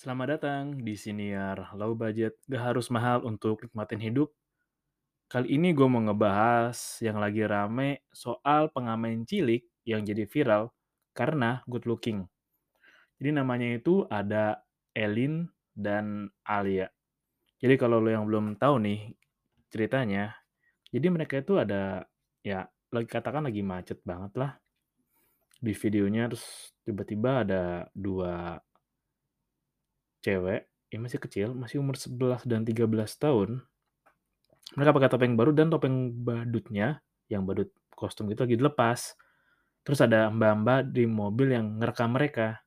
Selamat datang di Siniar Low Budget, gak harus mahal untuk nikmatin hidup. Kali ini gue mau ngebahas yang lagi rame soal pengamen cilik yang jadi viral karena good looking. Jadi namanya itu ada Elin dan Alia. Jadi kalau lo yang belum tahu nih ceritanya, jadi mereka itu ada ya lagi katakan lagi macet banget lah di videonya terus tiba-tiba ada dua cewek yang masih kecil, masih umur 11 dan 13 tahun. Mereka pakai topeng baru dan topeng badutnya, yang badut kostum itu lagi dilepas. Terus ada mbak-mbak di mobil yang ngerekam mereka.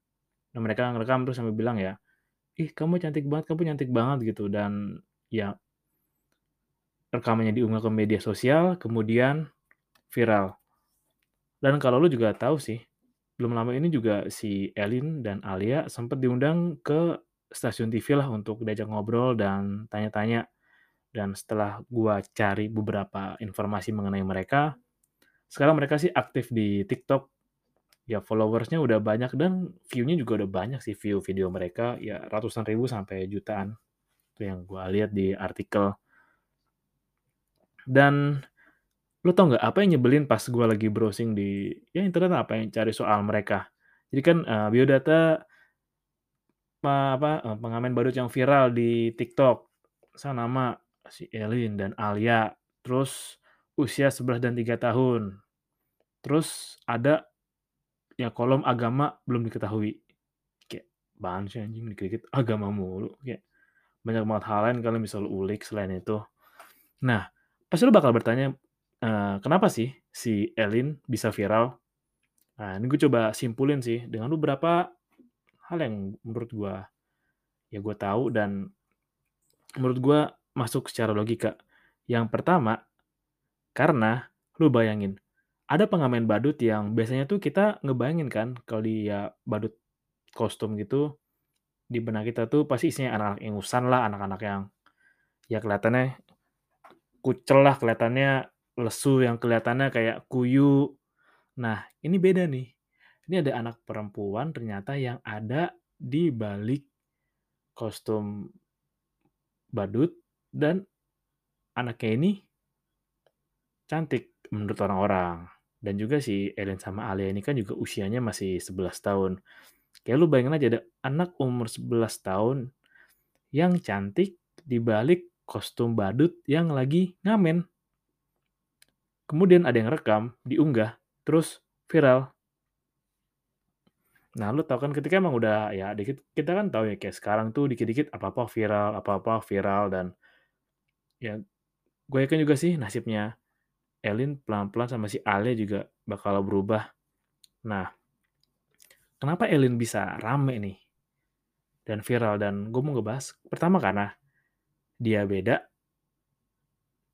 Nah, mereka ngerekam terus sampai bilang ya, ih kamu cantik banget, kamu cantik banget gitu. Dan ya rekamannya diunggah ke media sosial, kemudian viral. Dan kalau lu juga tahu sih, belum lama ini juga si Elin dan Alia sempat diundang ke stasiun TV lah untuk diajak ngobrol dan tanya-tanya. Dan setelah gua cari beberapa informasi mengenai mereka, sekarang mereka sih aktif di TikTok. Ya followersnya udah banyak dan view-nya juga udah banyak sih view video mereka ya ratusan ribu sampai jutaan. Itu yang gua lihat di artikel. Dan lu tau nggak apa yang nyebelin pas gua lagi browsing di ya internet apa yang cari soal mereka. Jadi kan uh, biodata apa, uh, pengamen badut yang viral di TikTok. Saya nama si Elin dan Alia. Terus usia 11 dan 3 tahun. Terus ada ya kolom agama belum diketahui. Kayak bahan sih anjing dikit-dikit agama mulu. Kayak banyak banget hal lain kalian bisa lu ulik selain itu. Nah, pasti lu bakal bertanya, uh, kenapa sih si Elin bisa viral? Nah, ini gue coba simpulin sih dengan beberapa hal yang menurut gue ya gue tahu dan menurut gue masuk secara logika. Yang pertama, karena lu bayangin, ada pengamen badut yang biasanya tuh kita ngebayangin kan kalau dia badut kostum gitu, di benak kita tuh pasti isinya anak-anak ingusan lah, anak-anak yang ya kelihatannya kucel lah, kelihatannya lesu, yang kelihatannya kayak kuyu. Nah, ini beda nih. Ini ada anak perempuan ternyata yang ada di balik kostum badut dan anaknya ini cantik menurut orang-orang. Dan juga si Ellen sama Alia ini kan juga usianya masih 11 tahun. Kayak lu bayangin aja ada anak umur 11 tahun yang cantik di balik kostum badut yang lagi ngamen. Kemudian ada yang rekam, diunggah, terus viral. Nah, lu tau kan ketika emang udah ya dikit kita kan tahu ya kayak sekarang tuh dikit-dikit apa-apa viral, apa-apa viral dan ya gue yakin juga sih nasibnya Elin pelan-pelan sama si Ale juga bakal berubah. Nah, kenapa Elin bisa rame nih dan viral dan gue mau ngebahas pertama karena dia beda.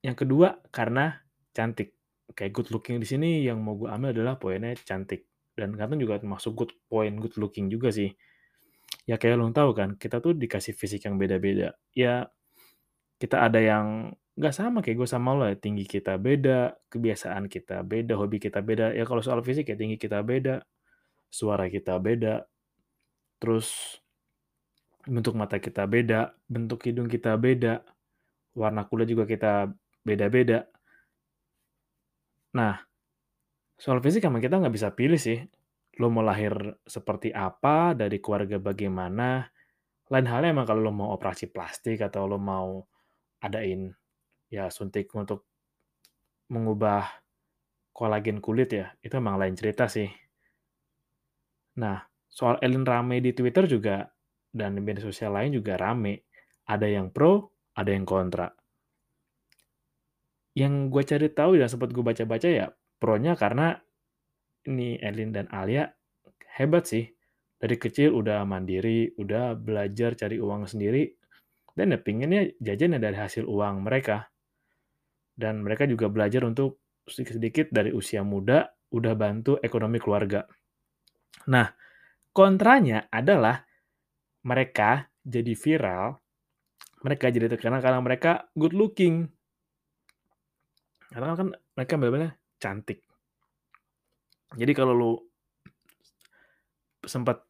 Yang kedua karena cantik. Kayak good looking di sini yang mau gue ambil adalah poinnya cantik dan kadang juga termasuk good point, good looking juga sih. Ya kayak lo tahu kan, kita tuh dikasih fisik yang beda-beda. Ya kita ada yang nggak sama kayak gue sama lo ya, tinggi kita beda, kebiasaan kita beda, hobi kita beda. Ya kalau soal fisik ya tinggi kita beda, suara kita beda, terus bentuk mata kita beda, bentuk hidung kita beda, warna kulit juga kita beda-beda. Nah, Soal fisik emang kita nggak bisa pilih sih. Lo mau lahir seperti apa, dari keluarga bagaimana, Lain halnya emang kalau lo mau operasi plastik atau lo mau adain, ya suntik untuk mengubah kolagen kulit ya, itu emang lain cerita sih. Nah, soal alien rame di Twitter juga dan di media sosial lain juga rame. Ada yang pro, ada yang kontra. Yang gue cari tahu dan sempat gue baca-baca ya, pro-nya karena ini Elin dan Alia hebat sih. Dari kecil udah mandiri, udah belajar cari uang sendiri, dan ya pinginnya jajan dari hasil uang mereka. Dan mereka juga belajar untuk sedikit-sedikit dari usia muda, udah bantu ekonomi keluarga. Nah, kontranya adalah mereka jadi viral, mereka jadi terkenal karena mereka good looking. Karena kan mereka benar-benar cantik. Jadi kalau lu sempat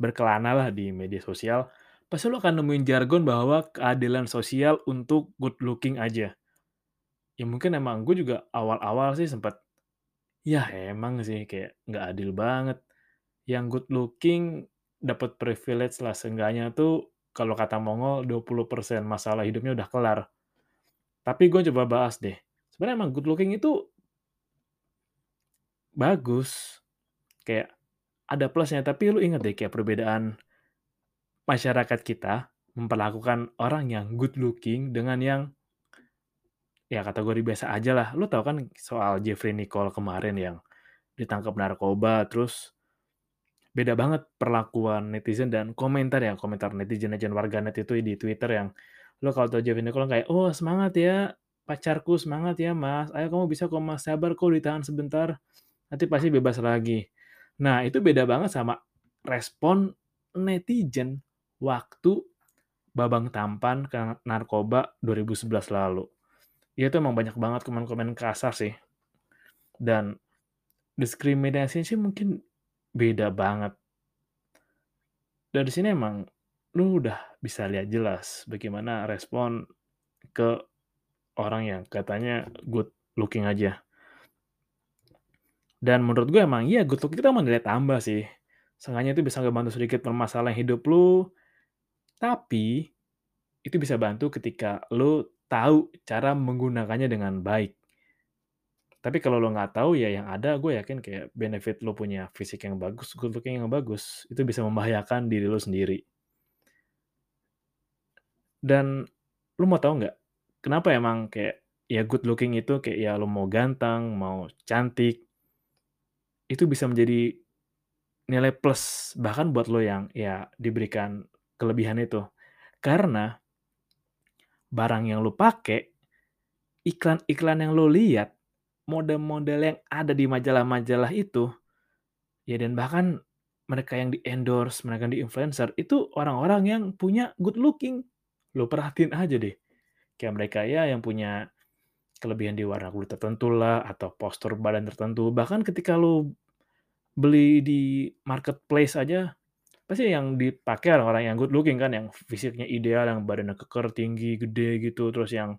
berkelana lah di media sosial, pasti lu akan nemuin jargon bahwa keadilan sosial untuk good looking aja. Ya mungkin emang gue juga awal-awal sih sempat, ya emang sih kayak nggak adil banget. Yang good looking dapat privilege lah seenggaknya tuh kalau kata Mongol 20% masalah hidupnya udah kelar. Tapi gue coba bahas deh. Sebenarnya emang good looking itu bagus. Kayak ada plusnya, tapi lu ingat deh kayak perbedaan masyarakat kita memperlakukan orang yang good looking dengan yang ya kategori biasa aja lah. Lu tau kan soal Jeffrey Nicole kemarin yang ditangkap narkoba, terus beda banget perlakuan netizen dan komentar ya, komentar netizen-netizen warganet itu di Twitter yang lo kalau tau Jeffrey Nicole kayak, oh semangat ya pacarku, semangat ya mas, ayo kamu bisa kok mas, sabar kok ditahan sebentar, nanti pasti bebas lagi. Nah, itu beda banget sama respon netizen waktu Babang Tampan ke narkoba 2011 lalu. Ya, itu emang banyak banget komen-komen kasar sih. Dan diskriminasi sih mungkin beda banget. Dari sini emang lu udah bisa lihat jelas bagaimana respon ke orang yang katanya good looking aja. Dan menurut gue emang iya good looking itu emang nilai tambah sih. Seenggaknya itu bisa ngebantu sedikit permasalahan hidup lu, tapi itu bisa bantu ketika lu tahu cara menggunakannya dengan baik. Tapi kalau lo nggak tahu ya yang ada gue yakin kayak benefit lo punya fisik yang bagus, good looking yang bagus, itu bisa membahayakan diri lo sendiri. Dan lo mau tahu nggak kenapa emang kayak ya good looking itu kayak ya lo mau ganteng, mau cantik, itu bisa menjadi nilai plus bahkan buat lo yang ya diberikan kelebihan itu. Karena barang yang lo pakai, iklan-iklan yang lo lihat, model-model yang ada di majalah-majalah itu, ya dan bahkan mereka yang di endorse, mereka yang di influencer, itu orang-orang yang punya good looking. Lo perhatiin aja deh. Kayak mereka ya yang punya kelebihan di warna kulit tertentu lah, atau postur badan tertentu. Bahkan ketika lo beli di marketplace aja, pasti yang dipakai orang-orang yang good looking kan, yang fisiknya ideal, yang badannya keker, tinggi, gede gitu, terus yang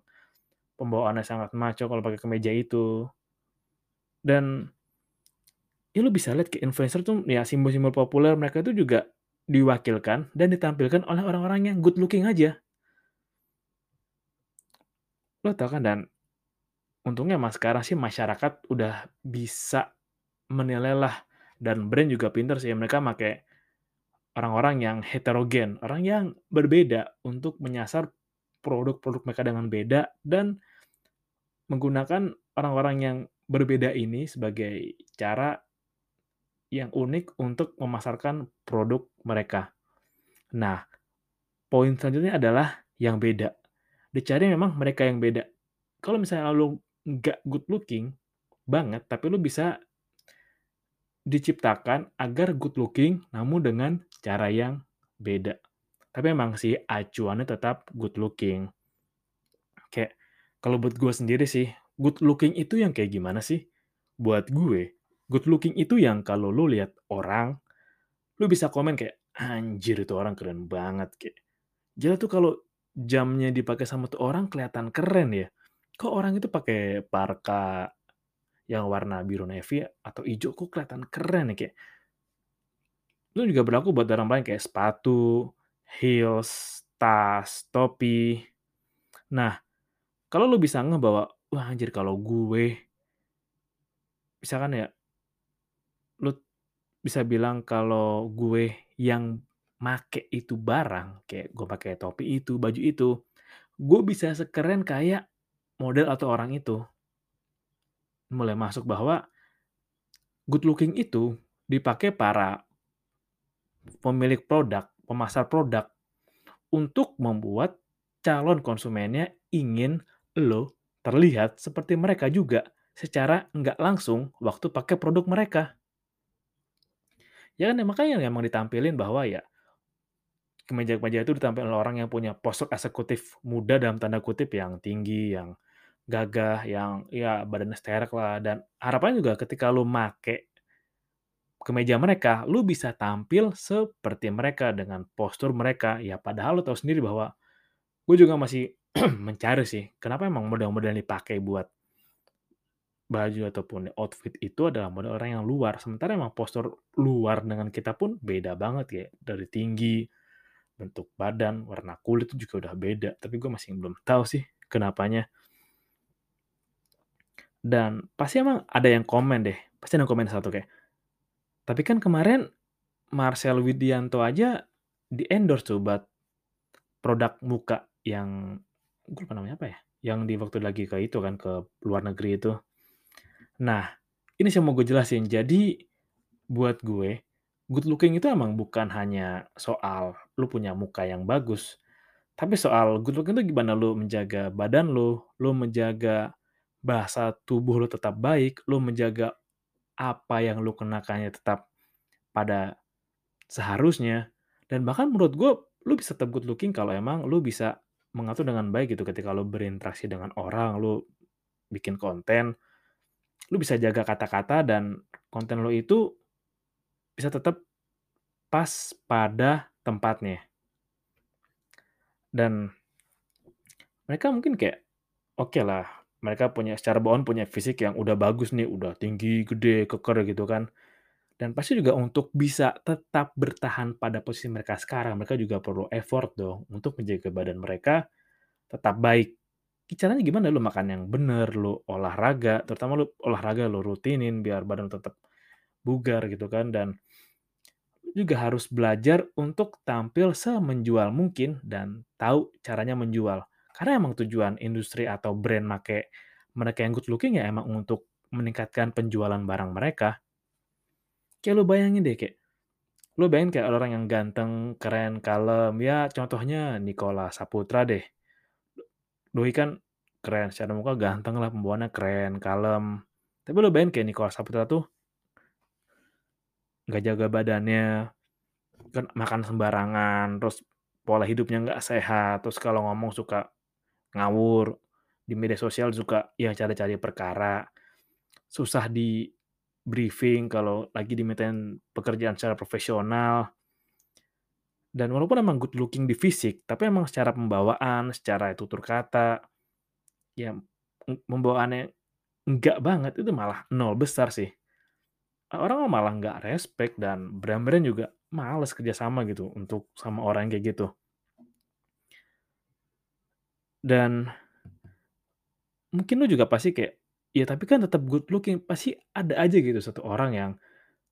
pembawaannya sangat maco kalau pakai kemeja itu. Dan ya lu bisa lihat ke influencer tuh ya simbol-simbol populer mereka itu juga diwakilkan dan ditampilkan oleh orang-orang yang good looking aja. Lo tau kan dan untungnya mas sekarang sih masyarakat udah bisa menilai lah dan brand juga pinter sih mereka pakai orang-orang yang heterogen, orang yang berbeda untuk menyasar produk-produk mereka dengan beda dan menggunakan orang-orang yang berbeda ini sebagai cara yang unik untuk memasarkan produk mereka. Nah, poin selanjutnya adalah yang beda. Dicari memang mereka yang beda. Kalau misalnya lo nggak good looking banget, tapi lo bisa diciptakan agar good looking namun dengan cara yang beda. Tapi memang sih acuannya tetap good looking. Kayak kalau buat gue sendiri sih, good looking itu yang kayak gimana sih? Buat gue, good looking itu yang kalau lu lihat orang, lu bisa komen kayak, anjir itu orang keren banget. Kayak, jadi tuh kalau jamnya dipakai sama tuh orang kelihatan keren ya. Kok orang itu pakai parka yang warna biru navy atau hijau kok kelihatan keren ya kayak. Itu juga berlaku buat orang lain kayak sepatu, heels, tas, topi. Nah, kalau lu bisa ngeh bahwa, "Wah, anjir kalau gue" misalkan ya lu bisa bilang kalau gue yang make itu barang, kayak gue pakai topi itu, baju itu, gue bisa sekeren kayak model atau orang itu. Mulai masuk bahwa good looking itu dipakai para pemilik produk, pemasar produk, untuk membuat calon konsumennya ingin lo terlihat seperti mereka juga secara nggak langsung waktu pakai produk mereka. Ya kan, ya makanya emang ditampilin bahwa ya kemeja-kemeja itu ditampilin oleh orang yang punya postur eksekutif muda dalam tanda kutip yang tinggi, yang gagah, yang ya badannya sterek lah, dan harapannya juga ketika lu make kemeja mereka, lu bisa tampil seperti mereka dengan postur mereka. Ya padahal lu tahu sendiri bahwa gue juga masih mencari sih, kenapa emang model-model yang dipakai buat baju ataupun outfit itu adalah model orang yang luar. Sementara emang postur luar dengan kita pun beda banget ya. Dari tinggi, bentuk badan, warna kulit itu juga udah beda. Tapi gue masih belum tahu sih kenapanya. Dan pasti emang ada yang komen deh. Pasti ada yang komen satu kayak, tapi kan kemarin Marcel Widianto aja di-endorse tuh buat produk muka yang gue lupa namanya apa ya? Yang di waktu lagi ke itu kan ke luar negeri itu. Nah, ini yang mau gue jelasin. Jadi buat gue, good looking itu emang bukan hanya soal lu punya muka yang bagus, tapi soal good looking itu gimana lu menjaga badan lu, lu menjaga bahasa tubuh lu tetap baik, lu menjaga apa yang lu kenakannya tetap pada seharusnya. Dan bahkan menurut gue, lu bisa tetap good looking kalau emang lu bisa mengatur dengan baik gitu ketika lu berinteraksi dengan orang, lu bikin konten, lu bisa jaga kata-kata dan konten lu itu bisa tetap pas pada tempatnya. Dan mereka mungkin kayak oke okay lah, mereka punya secara bawaan punya fisik yang udah bagus nih, udah tinggi, gede, keker gitu kan. Dan pasti juga untuk bisa tetap bertahan pada posisi mereka sekarang, mereka juga perlu effort dong untuk menjaga badan mereka tetap baik. Caranya gimana? Lu makan yang bener, lu olahraga, terutama lu olahraga lu rutinin biar badan tetap bugar gitu kan dan juga harus belajar untuk tampil semenjual mungkin dan tahu caranya menjual. Karena emang tujuan industri atau brand make mereka yang good looking ya emang untuk meningkatkan penjualan barang mereka. Kayak lu bayangin deh kayak lu bayangin kayak orang yang ganteng, keren, kalem, ya contohnya Nikola Saputra deh. Doi kan keren, secara muka ganteng lah, pembawaannya keren, kalem. Tapi lu bayangin kayak Nikola Saputra tuh nggak jaga badannya, kan makan sembarangan, terus pola hidupnya nggak sehat, terus kalau ngomong suka ngawur, di media sosial suka ya cari-cari perkara, susah di briefing kalau lagi dimintain pekerjaan secara profesional. Dan walaupun emang good looking di fisik, tapi emang secara pembawaan, secara tutur kata, ya pembawaannya enggak banget, itu malah nol besar sih. Orang malah nggak respect dan brand-brand juga males kerjasama gitu untuk sama orang kayak gitu. Dan mungkin lu juga pasti kayak, ya tapi kan tetap good looking, pasti ada aja gitu satu orang yang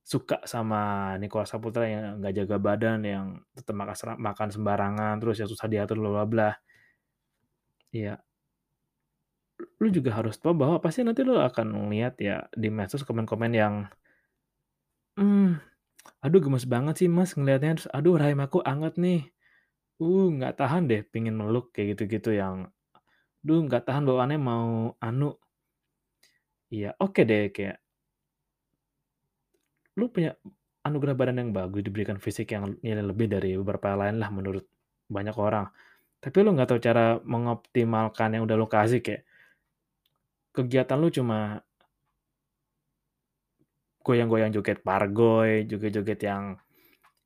suka sama Nicholas Saputra yang nggak jaga badan, yang tetap makan, makan sembarangan, terus yang susah diatur, bla bla bla. Iya. Lu juga harus tahu bahwa pasti nanti lu akan ngeliat ya di medsos komen-komen yang, hmm, aduh gemes banget sih mas ngelihatnya, terus aduh rahim aku anget nih, uh nggak tahan deh pingin meluk kayak gitu-gitu yang, duh nggak tahan bawaannya mau anu. Iya oke deh kayak lu punya anugerah badan yang bagus, diberikan fisik yang nilai lebih dari beberapa lain lah menurut banyak orang. Tapi lu nggak tahu cara mengoptimalkan yang udah lu kasih kayak kegiatan lu cuma goyang-goyang joget pargoy, joget-joget yang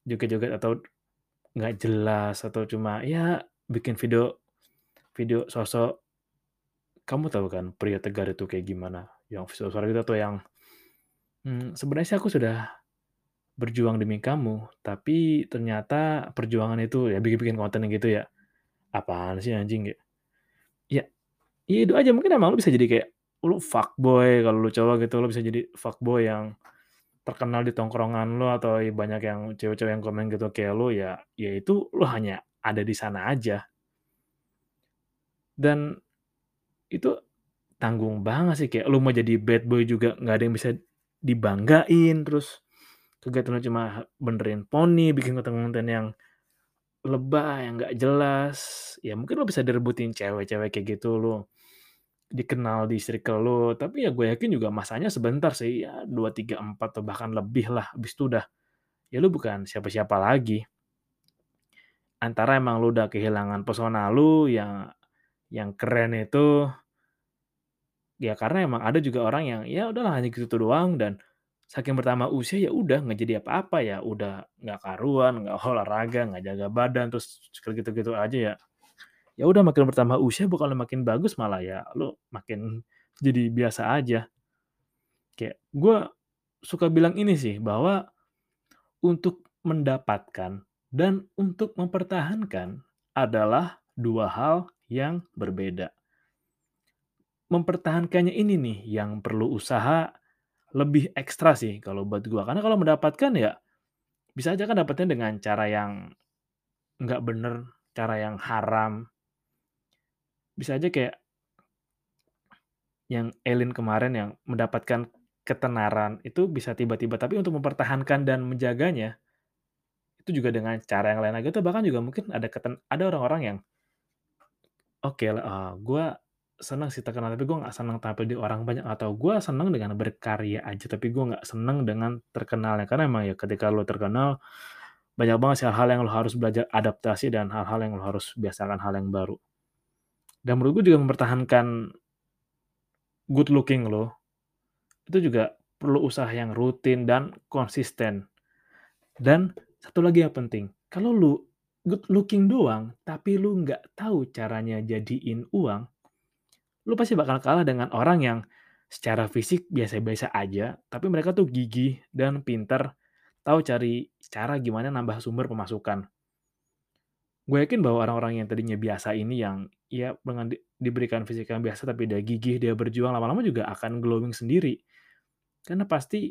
joget-joget atau nggak jelas atau cuma ya bikin video video sosok kamu tahu kan pria tegar itu kayak gimana yang visual suara gitu atau yang hmm, sebenarnya sih aku sudah berjuang demi kamu, tapi ternyata perjuangan itu ya bikin-bikin konten gitu ya, apaan sih anjing ya. Ya, ya itu aja mungkin emang lu bisa jadi kayak lu fuckboy kalau lu cowok gitu, lu bisa jadi fuckboy yang terkenal di tongkrongan lu atau ya banyak yang cewek-cewek yang komen gitu kayak lu ya, ya itu lu hanya ada di sana aja. Dan itu tanggung banget sih kayak lu mau jadi bad boy juga nggak ada yang bisa dibanggain, terus kegiatan lu cuma benerin poni, bikin konten-konten yang lebay, yang nggak jelas, ya mungkin lu bisa direbutin cewek-cewek kayak gitu, lu dikenal di circle lu, tapi ya gue yakin juga masanya sebentar sih, ya 2, 3, 4, atau bahkan lebih lah, habis itu udah ya lu bukan siapa-siapa lagi. Antara emang lu udah kehilangan pesona lu yang yang keren itu ya karena emang ada juga orang yang ya udahlah hanya gitu doang dan saking bertambah usia ya udah nggak jadi apa-apa ya, udah nggak karuan, nggak olahraga, nggak jaga badan, terus gitu-gitu aja ya. Ya udah makin bertambah usia bukannya makin bagus malah ya lu makin jadi biasa aja. Kayak gue suka bilang ini sih bahwa untuk mendapatkan dan untuk mempertahankan adalah dua hal yang berbeda. Mempertahankannya ini nih yang perlu usaha lebih ekstra sih kalau buat gua, karena kalau mendapatkan ya bisa aja kan dapatnya dengan cara yang nggak bener, cara yang haram. Bisa aja kayak yang Elin kemarin yang mendapatkan ketenaran itu bisa tiba-tiba, tapi untuk mempertahankan dan menjaganya itu juga dengan cara yang lain lagi atau bahkan juga mungkin ada keten ada orang-orang yang oke lah, eee, gua senang sih terkenal, tapi gue nggak senang tampil di orang banyak, atau gue senang dengan berkarya aja, tapi gue nggak senang dengan terkenalnya. Karena emang ya ketika lo terkenal, banyak banget sih hal-hal yang lo harus belajar adaptasi dan hal-hal yang lo harus biasakan hal yang baru. Dan menurut gue juga mempertahankan good looking lo, itu juga perlu usaha yang rutin dan konsisten. Dan satu lagi yang penting, kalau lu good looking doang, tapi lu nggak tahu caranya jadiin uang, lu pasti bakal kalah dengan orang yang secara fisik biasa-biasa aja, tapi mereka tuh gigih dan pintar, tahu cari cara gimana nambah sumber pemasukan. Gue yakin bahwa orang-orang yang tadinya biasa ini yang ya dengan di, diberikan fisik yang biasa tapi dia gigih, dia berjuang lama-lama juga akan glowing sendiri. Karena pasti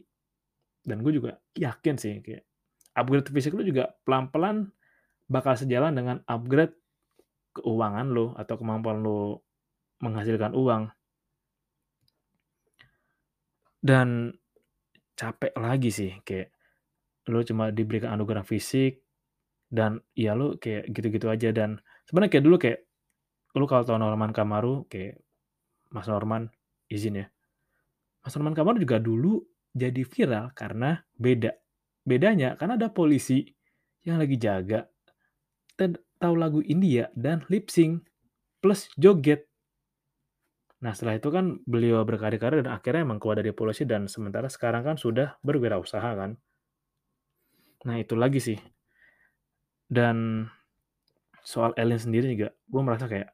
dan gue juga yakin sih kayak upgrade fisik lu juga pelan-pelan bakal sejalan dengan upgrade keuangan lo atau kemampuan lo menghasilkan uang. Dan capek lagi sih kayak lo cuma diberikan anugerah fisik dan ya lo kayak gitu-gitu aja dan sebenarnya kayak dulu kayak lo kalau tahu Norman Kamaru kayak Mas Norman izin ya. Mas Norman Kamaru juga dulu jadi viral karena beda. Bedanya karena ada polisi yang lagi jaga tahu lagu India dan lip sync plus joget. Nah setelah itu kan beliau berkarya-karya dan akhirnya emang keluar dari polisi dan sementara sekarang kan sudah berwirausaha kan. Nah itu lagi sih. Dan soal Elin sendiri juga, gue merasa kayak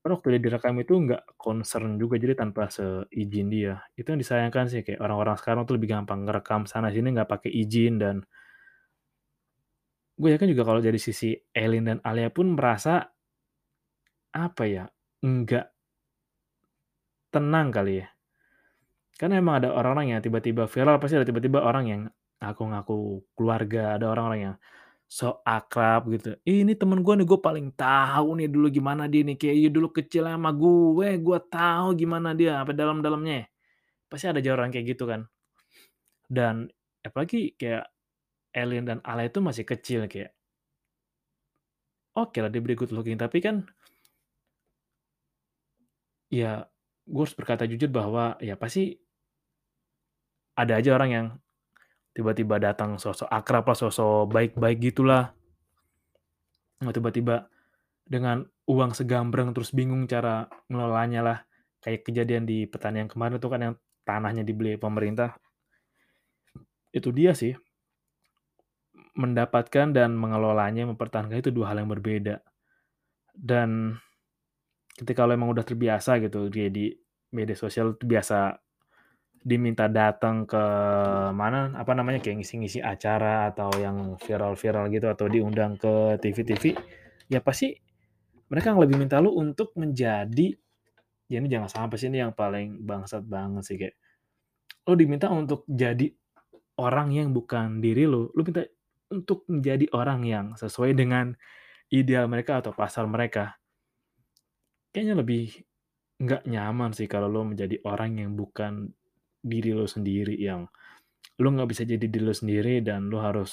waktu dia direkam itu nggak concern juga jadi tanpa seizin dia. Itu yang disayangkan sih kayak orang-orang sekarang tuh lebih gampang ngerekam sana sini nggak pakai izin dan gue yakin juga kalau dari sisi Elin dan Alia pun merasa apa ya, enggak tenang kali ya. Karena emang ada orang-orang yang tiba-tiba viral, pasti ada tiba-tiba orang yang ngaku-ngaku keluarga, ada orang-orang yang so akrab gitu. ini temen gue nih, gue paling tahu nih dulu gimana dia nih, kayak iya dulu kecil sama gue, gue tahu gimana dia, apa dalam-dalamnya. Pasti ada aja orang kayak gitu kan. Dan apalagi kayak Elin dan Ala itu masih kecil kayak oke lah dia good looking, tapi kan ya gue harus berkata jujur bahwa ya pasti ada aja orang yang tiba-tiba datang sosok akrab lah, sosok baik-baik gitulah. Nah, tiba-tiba dengan uang segambreng terus bingung cara ngelolanya lah. Kayak kejadian di petani yang kemarin itu kan yang tanahnya dibeli pemerintah. Itu dia sih mendapatkan dan mengelolanya, mempertahankan itu dua hal yang berbeda. Dan ketika lo emang udah terbiasa gitu, dia di media sosial biasa diminta datang ke mana, apa namanya, kayak ngisi-ngisi acara atau yang viral-viral gitu atau diundang ke TV-TV, ya pasti mereka yang lebih minta lu untuk menjadi ya ini jangan sampai sih ini yang paling bangsat banget sih kayak lu diminta untuk jadi orang yang bukan diri lu, lu minta untuk menjadi orang yang sesuai dengan ideal mereka atau pasar mereka. Kayaknya lebih nggak nyaman sih kalau lu menjadi orang yang bukan diri lu sendiri, yang lu nggak bisa jadi diri lu sendiri dan lu harus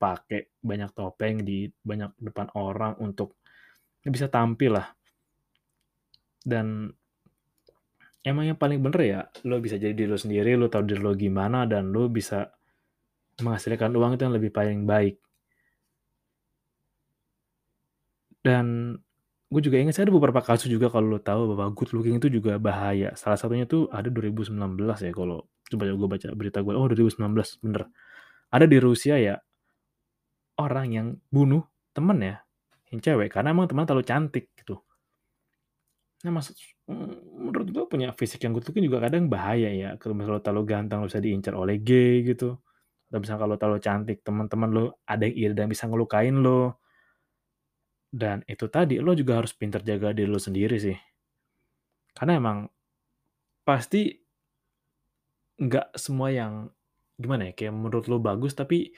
pakai banyak topeng di banyak depan orang untuk bisa tampil lah. Dan emang yang paling bener ya lu bisa jadi diri lu sendiri, lu tahu diri lu gimana dan lu bisa menghasilkan uang itu yang lebih paling baik. Dan gue juga ingat sih ada beberapa kasus juga kalau lu tahu bahwa good looking itu juga bahaya. Salah satunya tuh ada 2019 ya kalau coba gue baca berita gue. Oh 2019 bener. Ada di Rusia ya orang yang bunuh temen ya yang cewek karena emang teman terlalu cantik gitu. Nah maksud menurut gue punya fisik yang good looking juga kadang bahaya ya. Kalau misalnya lo terlalu ganteng lo bisa diincar oleh gay gitu. Atau misalnya kalau terlalu cantik teman-teman lo ada yang iri dan bisa ngelukain lo. Dan itu tadi lo juga harus pintar jaga diri lo sendiri sih. Karena emang pasti nggak semua yang gimana ya kayak menurut lo bagus tapi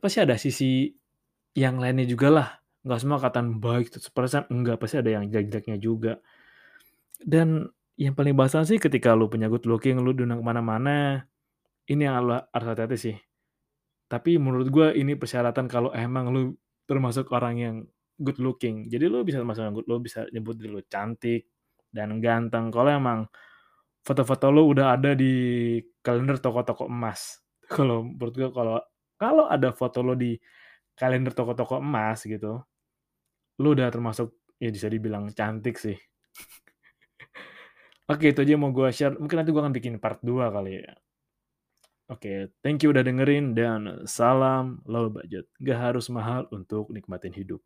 pasti ada sisi yang lainnya juga lah. Nggak semua kataan baik 100% enggak pasti ada yang jelek-jeleknya juga. Dan yang paling basah sih ketika lu punya good looking lu diundang ke mana-mana ini yang lu harus hati-hati sih. Tapi menurut gue ini persyaratan kalau emang lu termasuk orang yang good looking jadi lu bisa yang good lu bisa nyebut diri lu cantik dan ganteng kalau emang foto-foto lu udah ada di kalender toko-toko emas kalau menurut gue kalau kalau ada foto lo di kalender toko-toko emas gitu, lu udah termasuk ya bisa dibilang cantik sih. Oke, itu aja yang mau gue share. Mungkin nanti gue akan bikin part 2 kali ya. Oke, thank you udah dengerin dan salam low budget. Gak harus mahal untuk nikmatin hidup.